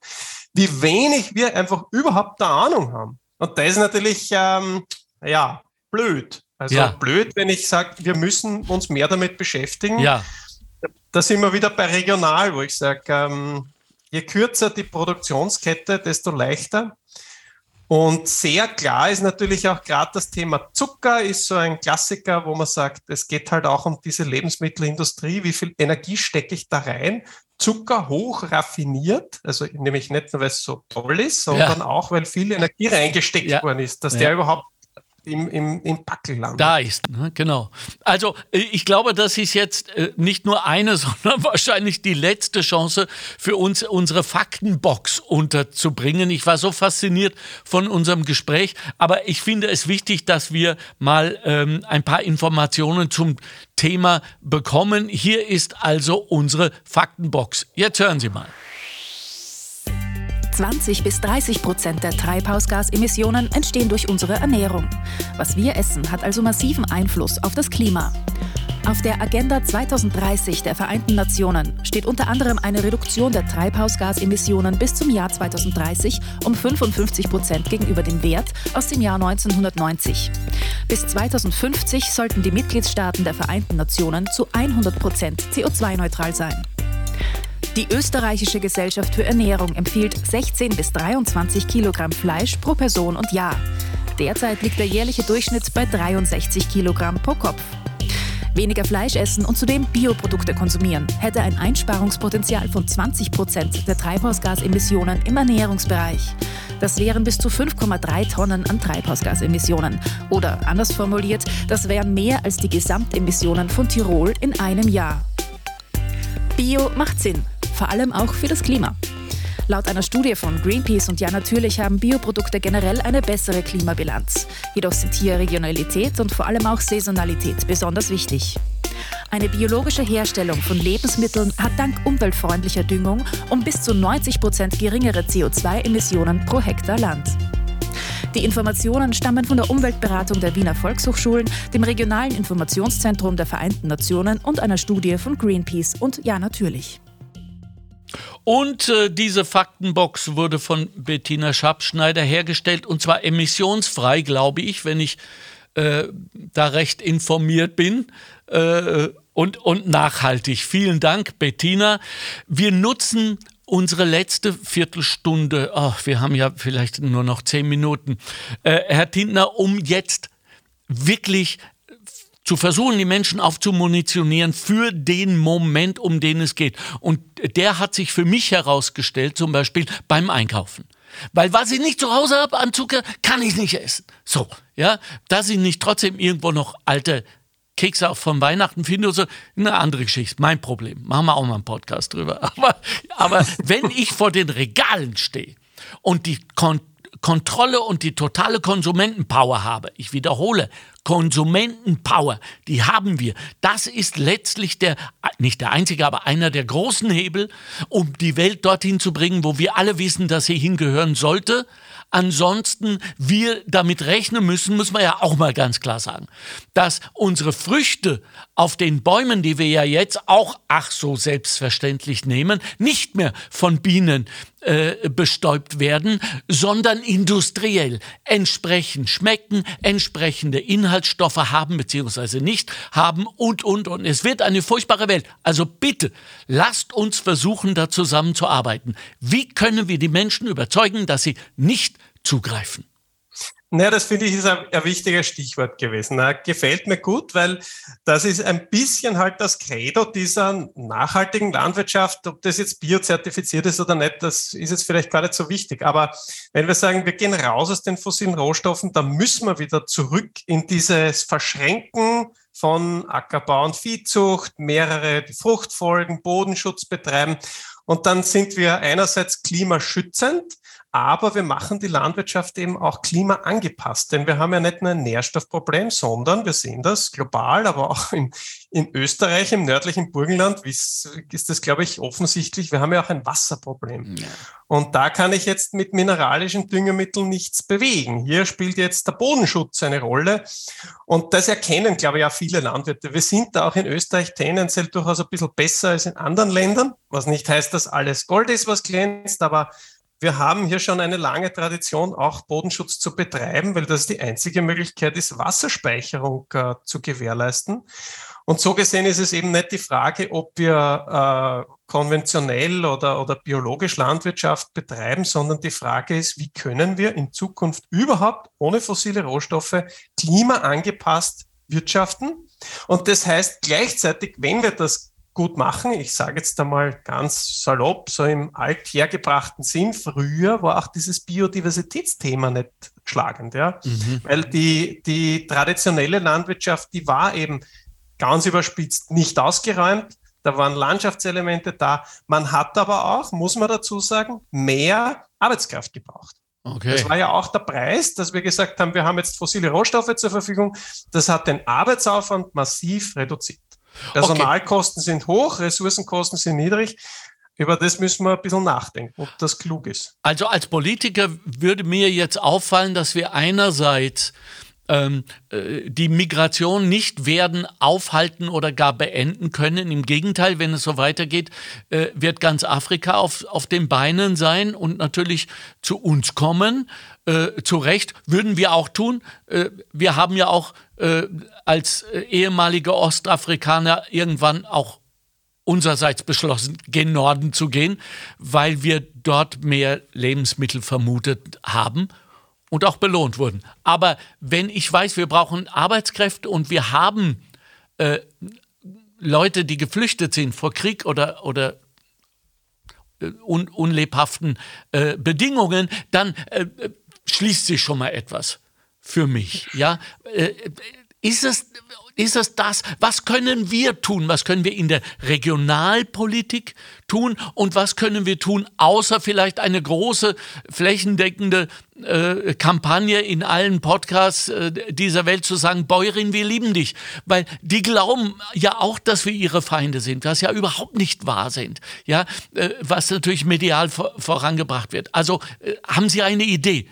wie wenig wir einfach überhaupt da Ahnung haben. Und das ist natürlich, ähm, ja, blöd. Also ja. blöd, wenn ich sage, wir müssen uns mehr damit beschäftigen. Ja. Da sind wir wieder bei regional, wo ich sage, ähm, je kürzer die Produktionskette, desto leichter. Und sehr klar ist natürlich auch gerade das Thema Zucker, ist so ein Klassiker, wo man sagt, es geht halt auch um diese Lebensmittelindustrie. Wie viel Energie stecke ich da rein? Zucker hoch raffiniert, also nämlich nicht nur, weil es so toll ist, sondern ja. auch, weil viel Energie reingesteckt ja. worden ist, dass ja. der überhaupt im, im, im Backel landet. Da ist, ne? genau. Also äh, ich glaube, das ist jetzt äh, nicht nur eine, sondern wahrscheinlich die letzte Chance für uns, unsere Faktenbox unterzubringen. Ich war so fasziniert von unserem Gespräch, aber ich finde es wichtig, dass wir mal ähm, ein paar Informationen zum Thema bekommen. Hier ist also unsere Faktenbox. Jetzt hören Sie mal. 20 bis 30 Prozent der Treibhausgasemissionen entstehen durch unsere Ernährung. Was wir essen, hat also massiven Einfluss auf das Klima. Auf der Agenda 2030 der Vereinten Nationen steht unter anderem eine Reduktion der Treibhausgasemissionen bis zum Jahr 2030 um 55 Prozent gegenüber dem Wert aus dem Jahr 1990. Bis 2050 sollten die Mitgliedstaaten der Vereinten Nationen zu 100 Prozent CO2-neutral sein. Die österreichische Gesellschaft für Ernährung empfiehlt 16 bis 23 Kilogramm Fleisch pro Person und Jahr. Derzeit liegt der jährliche Durchschnitt bei 63 Kilogramm pro Kopf. Weniger Fleisch essen und zudem Bioprodukte konsumieren hätte ein Einsparungspotenzial von 20 Prozent der Treibhausgasemissionen im Ernährungsbereich. Das wären bis zu 5,3 Tonnen an Treibhausgasemissionen. Oder anders formuliert, das wären mehr als die Gesamtemissionen von Tirol in einem Jahr. Bio macht Sinn, vor allem auch für das Klima. Laut einer Studie von Greenpeace und Ja Natürlich haben Bioprodukte generell eine bessere Klimabilanz. Jedoch sind hier Regionalität und vor allem auch Saisonalität besonders wichtig. Eine biologische Herstellung von Lebensmitteln hat dank umweltfreundlicher Düngung um bis zu 90 Prozent geringere CO2-Emissionen pro Hektar Land. Die Informationen stammen von der Umweltberatung der Wiener Volkshochschulen, dem regionalen Informationszentrum der Vereinten Nationen und einer Studie von Greenpeace und Ja natürlich. Und äh, diese Faktenbox wurde von Bettina Schabschneider hergestellt und zwar emissionsfrei, glaube ich, wenn ich äh, da recht informiert bin. Äh, und, und nachhaltig. Vielen Dank, Bettina. Wir nutzen unsere letzte Viertelstunde, oh, wir haben ja vielleicht nur noch zehn Minuten, äh, Herr Tintner, um jetzt wirklich zu versuchen, die Menschen aufzumunitionieren für den Moment, um den es geht. Und der hat sich für mich herausgestellt, zum Beispiel beim Einkaufen. Weil was ich nicht zu Hause habe an Zucker, kann ich nicht essen. So, ja, dass ich nicht trotzdem irgendwo noch alte Kekse auch von Weihnachten finde, so eine andere Geschichte. Mein Problem. Machen wir auch mal einen Podcast drüber. Aber, aber wenn ich vor den Regalen stehe und die Kon Kontrolle und die totale Konsumentenpower habe, ich wiederhole, Konsumentenpower, die haben wir. Das ist letztlich der, nicht der einzige, aber einer der großen Hebel, um die Welt dorthin zu bringen, wo wir alle wissen, dass sie hingehören sollte ansonsten wir damit rechnen müssen, muss man ja auch mal ganz klar sagen, dass unsere Früchte auf den Bäumen, die wir ja jetzt auch ach so selbstverständlich nehmen, nicht mehr von Bienen äh, bestäubt werden, sondern industriell entsprechend schmecken, entsprechende Inhaltsstoffe haben bzw. nicht haben und, und, und. Es wird eine furchtbare Welt. Also bitte, lasst uns versuchen, da zusammenzuarbeiten. Wie können wir die Menschen überzeugen, dass sie nicht zugreifen? Naja, das finde ich ist ein, ein wichtiges Stichwort gewesen. Na, gefällt mir gut, weil das ist ein bisschen halt das Credo dieser nachhaltigen Landwirtschaft. Ob das jetzt biozertifiziert ist oder nicht, das ist jetzt vielleicht gar nicht so wichtig. Aber wenn wir sagen, wir gehen raus aus den fossilen Rohstoffen, dann müssen wir wieder zurück in dieses Verschränken von Ackerbau und Viehzucht, mehrere Fruchtfolgen, Bodenschutz betreiben. Und dann sind wir einerseits klimaschützend, aber wir machen die Landwirtschaft eben auch klimaangepasst, denn wir haben ja nicht nur ein Nährstoffproblem, sondern wir sehen das global, aber auch in, in Österreich, im nördlichen Burgenland, ist, ist das, glaube ich, offensichtlich. Wir haben ja auch ein Wasserproblem. Ja. Und da kann ich jetzt mit mineralischen Düngemitteln nichts bewegen. Hier spielt jetzt der Bodenschutz eine Rolle. Und das erkennen, glaube ich, auch viele Landwirte. Wir sind da auch in Österreich tendenziell durchaus ein bisschen besser als in anderen Ländern, was nicht heißt, dass alles Gold ist, was glänzt, aber wir haben hier schon eine lange Tradition, auch Bodenschutz zu betreiben, weil das die einzige Möglichkeit ist, Wasserspeicherung äh, zu gewährleisten. Und so gesehen ist es eben nicht die Frage, ob wir äh, konventionell oder, oder biologisch Landwirtschaft betreiben, sondern die Frage ist, wie können wir in Zukunft überhaupt ohne fossile Rohstoffe klimaangepasst wirtschaften? Und das heißt gleichzeitig, wenn wir das gut machen. Ich sage jetzt einmal ganz salopp, so im althergebrachten Sinn. Früher war auch dieses Biodiversitätsthema nicht schlagend, ja. Mhm. Weil die, die traditionelle Landwirtschaft, die war eben ganz überspitzt nicht ausgeräumt. Da waren Landschaftselemente da. Man hat aber auch, muss man dazu sagen, mehr Arbeitskraft gebraucht. Okay. Das war ja auch der Preis, dass wir gesagt haben, wir haben jetzt fossile Rohstoffe zur Verfügung. Das hat den Arbeitsaufwand massiv reduziert. Personalkosten okay. sind hoch, Ressourcenkosten sind niedrig. Über das müssen wir ein bisschen nachdenken, ob das klug ist. Also als Politiker würde mir jetzt auffallen, dass wir einerseits ähm, äh, die Migration nicht werden aufhalten oder gar beenden können. Im Gegenteil, wenn es so weitergeht, äh, wird ganz Afrika auf, auf den Beinen sein und natürlich zu uns kommen. Äh, zu Recht würden wir auch tun. Äh, wir haben ja auch äh, als äh, ehemalige Ostafrikaner irgendwann auch unsererseits beschlossen, gen Norden zu gehen, weil wir dort mehr Lebensmittel vermutet haben und auch belohnt wurden. Aber wenn ich weiß, wir brauchen Arbeitskräfte und wir haben äh, Leute, die geflüchtet sind vor Krieg oder, oder äh, un, unlebhaften äh, Bedingungen, dann äh, schließt sich schon mal etwas für mich. Ja, äh, ist es, ist es das? Was können wir tun? Was können wir in der Regionalpolitik tun? Und was können wir tun, außer vielleicht eine große, flächendeckende äh, Kampagne in allen Podcasts äh, dieser Welt zu sagen, Bäuerin, wir lieben dich. Weil die glauben ja auch, dass wir ihre Feinde sind, was ja überhaupt nicht wahr sind. Ja, äh, was natürlich medial vor, vorangebracht wird. Also äh, haben Sie eine Idee?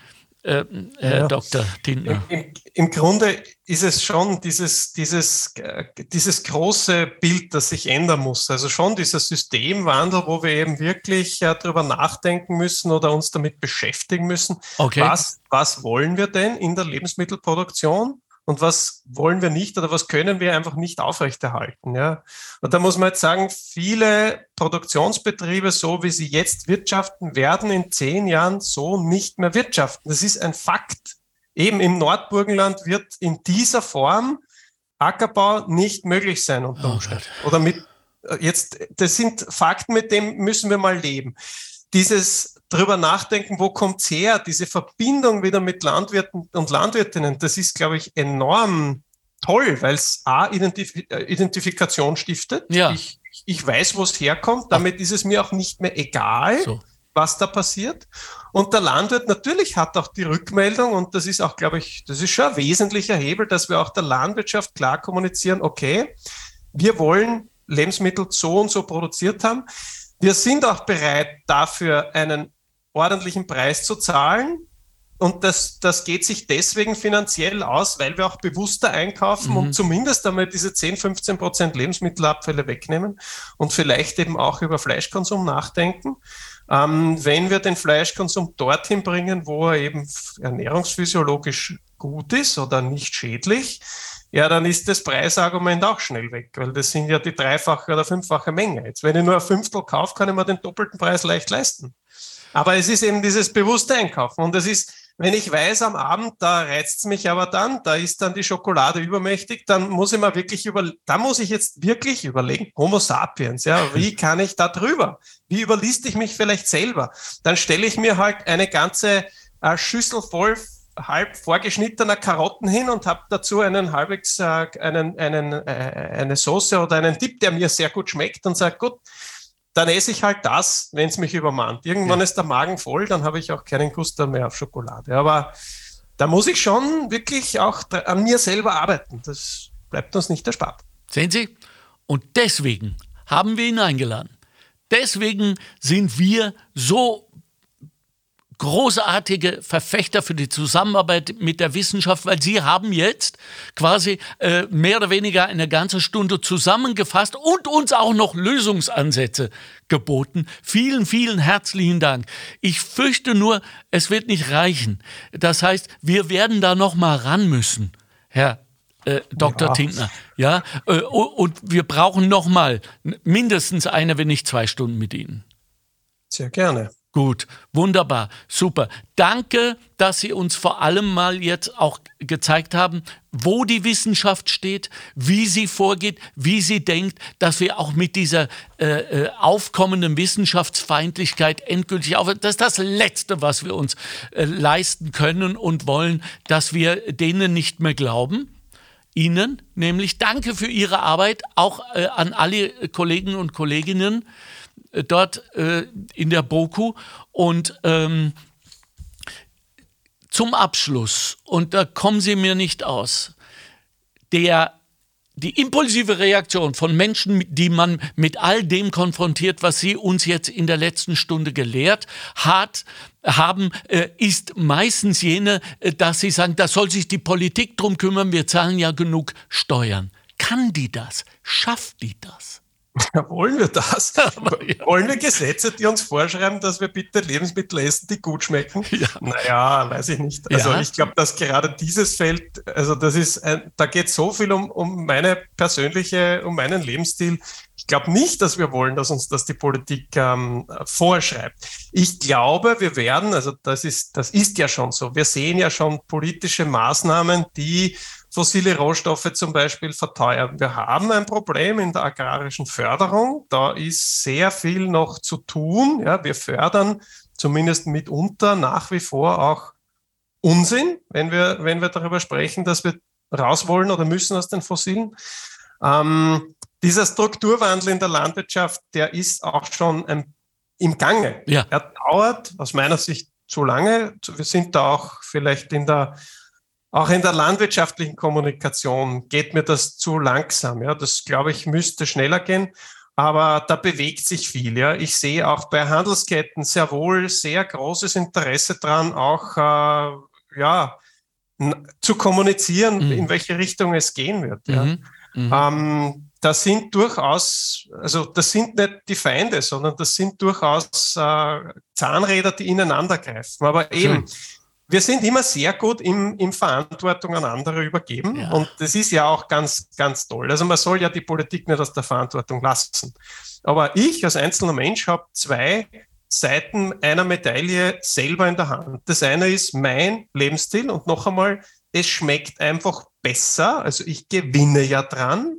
Äh, Herr ja. Dr. Tintner? Im, Im, Grunde ist es schon dieses, dieses, äh, dieses große Bild, das sich ändern muss. Also schon dieser Systemwandel, wo wir eben wirklich äh, darüber nachdenken müssen oder uns damit beschäftigen müssen. Okay. Was, was wollen wir denn in der Lebensmittelproduktion? Und was wollen wir nicht oder was können wir einfach nicht aufrechterhalten. Ja? Und da muss man jetzt sagen, viele Produktionsbetriebe, so wie sie jetzt wirtschaften, werden in zehn Jahren so nicht mehr wirtschaften. Das ist ein Fakt. Eben im Nordburgenland wird in dieser Form Ackerbau nicht möglich sein unter oh Umständen. Oh oder mit äh, jetzt, das sind Fakten, mit denen müssen wir mal leben. Dieses drüber nachdenken, wo kommt's her? Diese Verbindung wieder mit Landwirten und Landwirtinnen, das ist, glaube ich, enorm toll, weil es A, Identif äh, Identifikation stiftet. Ja. Ich, ich weiß, wo es herkommt. Damit ist es mir auch nicht mehr egal, so. was da passiert. Und der Landwirt natürlich hat auch die Rückmeldung und das ist auch, glaube ich, das ist schon ein wesentlicher Hebel, dass wir auch der Landwirtschaft klar kommunizieren, okay, wir wollen Lebensmittel so und so produziert haben. Wir sind auch bereit, dafür einen ordentlichen Preis zu zahlen. Und das, das geht sich deswegen finanziell aus, weil wir auch bewusster einkaufen mhm. und zumindest einmal diese 10, 15 Prozent Lebensmittelabfälle wegnehmen und vielleicht eben auch über Fleischkonsum nachdenken. Ähm, wenn wir den Fleischkonsum dorthin bringen, wo er eben ernährungsphysiologisch gut ist oder nicht schädlich, ja, dann ist das Preisargument auch schnell weg, weil das sind ja die dreifache oder fünffache Menge. Jetzt, wenn ich nur ein Fünftel kaufe, kann ich mir den doppelten Preis leicht leisten. Aber es ist eben dieses bewusste Einkaufen. Und es ist, wenn ich weiß, am Abend, da reizt es mich aber dann, da ist dann die Schokolade übermächtig, dann muss ich mal wirklich über, da muss ich jetzt wirklich überlegen, Homo sapiens, ja, wie kann ich da drüber? Wie überliste ich mich vielleicht selber? Dann stelle ich mir halt eine ganze äh, Schüssel voll halb vorgeschnittener Karotten hin und habe dazu einen halbwegs äh, einen, einen, äh, eine Soße oder einen Dip, der mir sehr gut schmeckt und sage, gut, dann esse ich halt das, wenn es mich übermannt. Irgendwann ja. ist der Magen voll, dann habe ich auch keinen Guster mehr auf Schokolade. Aber da muss ich schon wirklich auch an mir selber arbeiten. Das bleibt uns nicht erspart. Sehen Sie? Und deswegen haben wir ihn eingeladen. Deswegen sind wir so großartige Verfechter für die Zusammenarbeit mit der Wissenschaft, weil Sie haben jetzt quasi äh, mehr oder weniger eine ganze Stunde zusammengefasst und uns auch noch Lösungsansätze geboten. Vielen, vielen herzlichen Dank. Ich fürchte nur, es wird nicht reichen. Das heißt, wir werden da noch mal ran müssen, Herr äh, Dr. Ja. Tinkner. Ja, äh, und wir brauchen noch mal mindestens eine, wenn nicht zwei Stunden mit Ihnen. Sehr gerne. Gut, wunderbar, super. Danke, dass Sie uns vor allem mal jetzt auch gezeigt haben, wo die Wissenschaft steht, wie sie vorgeht, wie sie denkt, dass wir auch mit dieser äh, äh aufkommenden Wissenschaftsfeindlichkeit endgültig aufhören. Das ist das Letzte, was wir uns äh, leisten können und wollen, dass wir denen nicht mehr glauben. Ihnen nämlich danke für Ihre Arbeit, auch äh, an alle Kollegen und Kolleginnen dort äh, in der BOKU. Und ähm, zum Abschluss, und da kommen Sie mir nicht aus, der die impulsive Reaktion von Menschen, die man mit all dem konfrontiert, was sie uns jetzt in der letzten Stunde gelehrt hat, haben, äh, ist meistens jene, äh, dass sie sagen, da soll sich die Politik drum kümmern, wir zahlen ja genug Steuern. Kann die das? Schafft die das? wollen wir das? ja. Wollen wir Gesetze, die uns vorschreiben, dass wir bitte Lebensmittel essen, die gut schmecken? Ja. Naja, weiß ich nicht. Also ja. ich glaube, dass gerade dieses Feld, also das ist, ein, da geht so viel um, um meine persönliche, um meinen Lebensstil. Ich glaube nicht, dass wir wollen, dass uns das die Politik ähm, vorschreibt. Ich glaube, wir werden, also das ist, das ist ja schon so. Wir sehen ja schon politische Maßnahmen, die fossile Rohstoffe zum Beispiel verteuern. Wir haben ein Problem in der agrarischen Förderung. Da ist sehr viel noch zu tun. Ja, wir fördern zumindest mitunter nach wie vor auch Unsinn, wenn wir, wenn wir darüber sprechen, dass wir raus wollen oder müssen aus den Fossilen. Ähm, dieser Strukturwandel in der Landwirtschaft, der ist auch schon ein, im Gange. Ja. Er dauert aus meiner Sicht zu lange. Wir sind da auch vielleicht in der auch in der landwirtschaftlichen Kommunikation geht mir das zu langsam. Ja, das glaube ich müsste schneller gehen. Aber da bewegt sich viel. Ja, ich sehe auch bei Handelsketten sehr wohl sehr großes Interesse dran, auch äh, ja zu kommunizieren, mhm. in welche Richtung es gehen wird. Ja. Mhm. Mhm. Ähm, das sind durchaus, also das sind nicht die Feinde, sondern das sind durchaus äh, Zahnräder, die ineinander greifen. Aber eben, wir sind immer sehr gut im, im Verantwortung an andere übergeben. Ja. Und das ist ja auch ganz, ganz toll. Also man soll ja die Politik nicht aus der Verantwortung lassen. Aber ich als einzelner Mensch habe zwei Seiten einer Medaille selber in der Hand. Das eine ist mein Lebensstil und noch einmal, es schmeckt einfach besser. Also ich gewinne ja dran.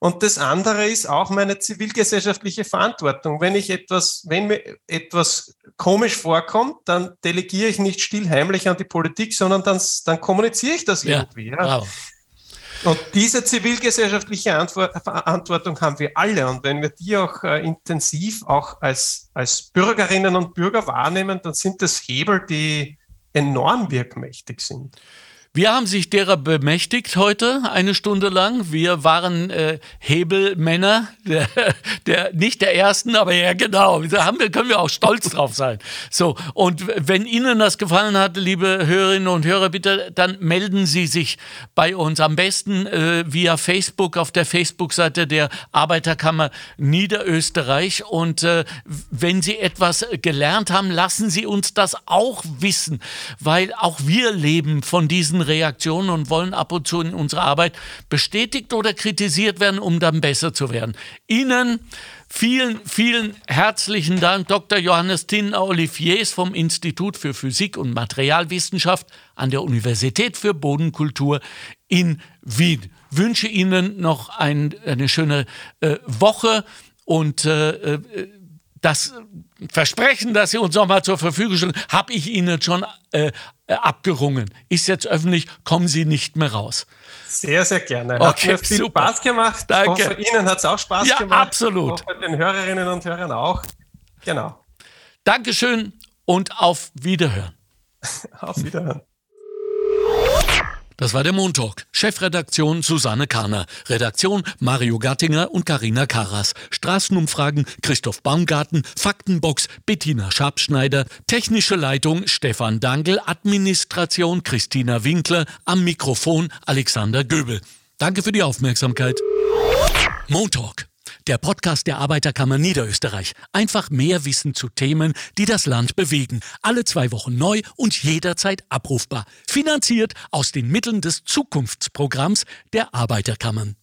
Und das andere ist auch meine zivilgesellschaftliche Verantwortung. Wenn ich etwas, wenn mir etwas komisch vorkommt, dann delegiere ich nicht stillheimlich an die Politik, sondern dann, dann kommuniziere ich das ja, irgendwie. Ja. Wow. Und diese zivilgesellschaftliche Antwort, Verantwortung haben wir alle. Und wenn wir die auch äh, intensiv auch als, als Bürgerinnen und Bürger wahrnehmen, dann sind das Hebel, die enorm wirkmächtig sind. Wir haben sich derer bemächtigt heute, eine Stunde lang. Wir waren äh, Hebelmänner, der, der, nicht der ersten, aber ja genau. Da haben wir, können wir auch stolz drauf sein. So, und wenn Ihnen das gefallen hat, liebe Hörerinnen und Hörer, bitte, dann melden Sie sich bei uns. Am besten äh, via Facebook auf der Facebook-Seite der Arbeiterkammer Niederösterreich. Und äh, wenn Sie etwas gelernt haben, lassen Sie uns das auch wissen, weil auch wir leben von diesen Reaktionen und wollen ab und zu in unserer Arbeit bestätigt oder kritisiert werden, um dann besser zu werden. Ihnen vielen, vielen herzlichen Dank, Dr. Johannes Tinner Oliviers vom Institut für Physik und Materialwissenschaft an der Universität für Bodenkultur in Wien. Wünsche Ihnen noch ein, eine schöne äh, Woche und äh, äh das Versprechen, das Sie uns nochmal zur Verfügung stellen, habe ich Ihnen schon äh, abgerungen. Ist jetzt öffentlich, kommen Sie nicht mehr raus. Sehr, sehr gerne. Hat okay, mir viel super. Spaß gemacht. Danke. Hoffe, Ihnen hat es auch Spaß ja, gemacht. absolut. Hoffe, den Hörerinnen und Hörern auch. Genau. Dankeschön und auf Wiederhören. auf Wiederhören. Das war der Montalk. Chefredaktion Susanne Kahner. Redaktion Mario Gattinger und Karina Karas. Straßenumfragen Christoph Baumgarten. Faktenbox Bettina Schabschneider. Technische Leitung Stefan Dangel. Administration Christina Winkler. Am Mikrofon Alexander Göbel. Danke für die Aufmerksamkeit. Montalk der Podcast der Arbeiterkammer Niederösterreich. Einfach mehr Wissen zu Themen, die das Land bewegen. Alle zwei Wochen neu und jederzeit abrufbar. Finanziert aus den Mitteln des Zukunftsprogramms der Arbeiterkammern.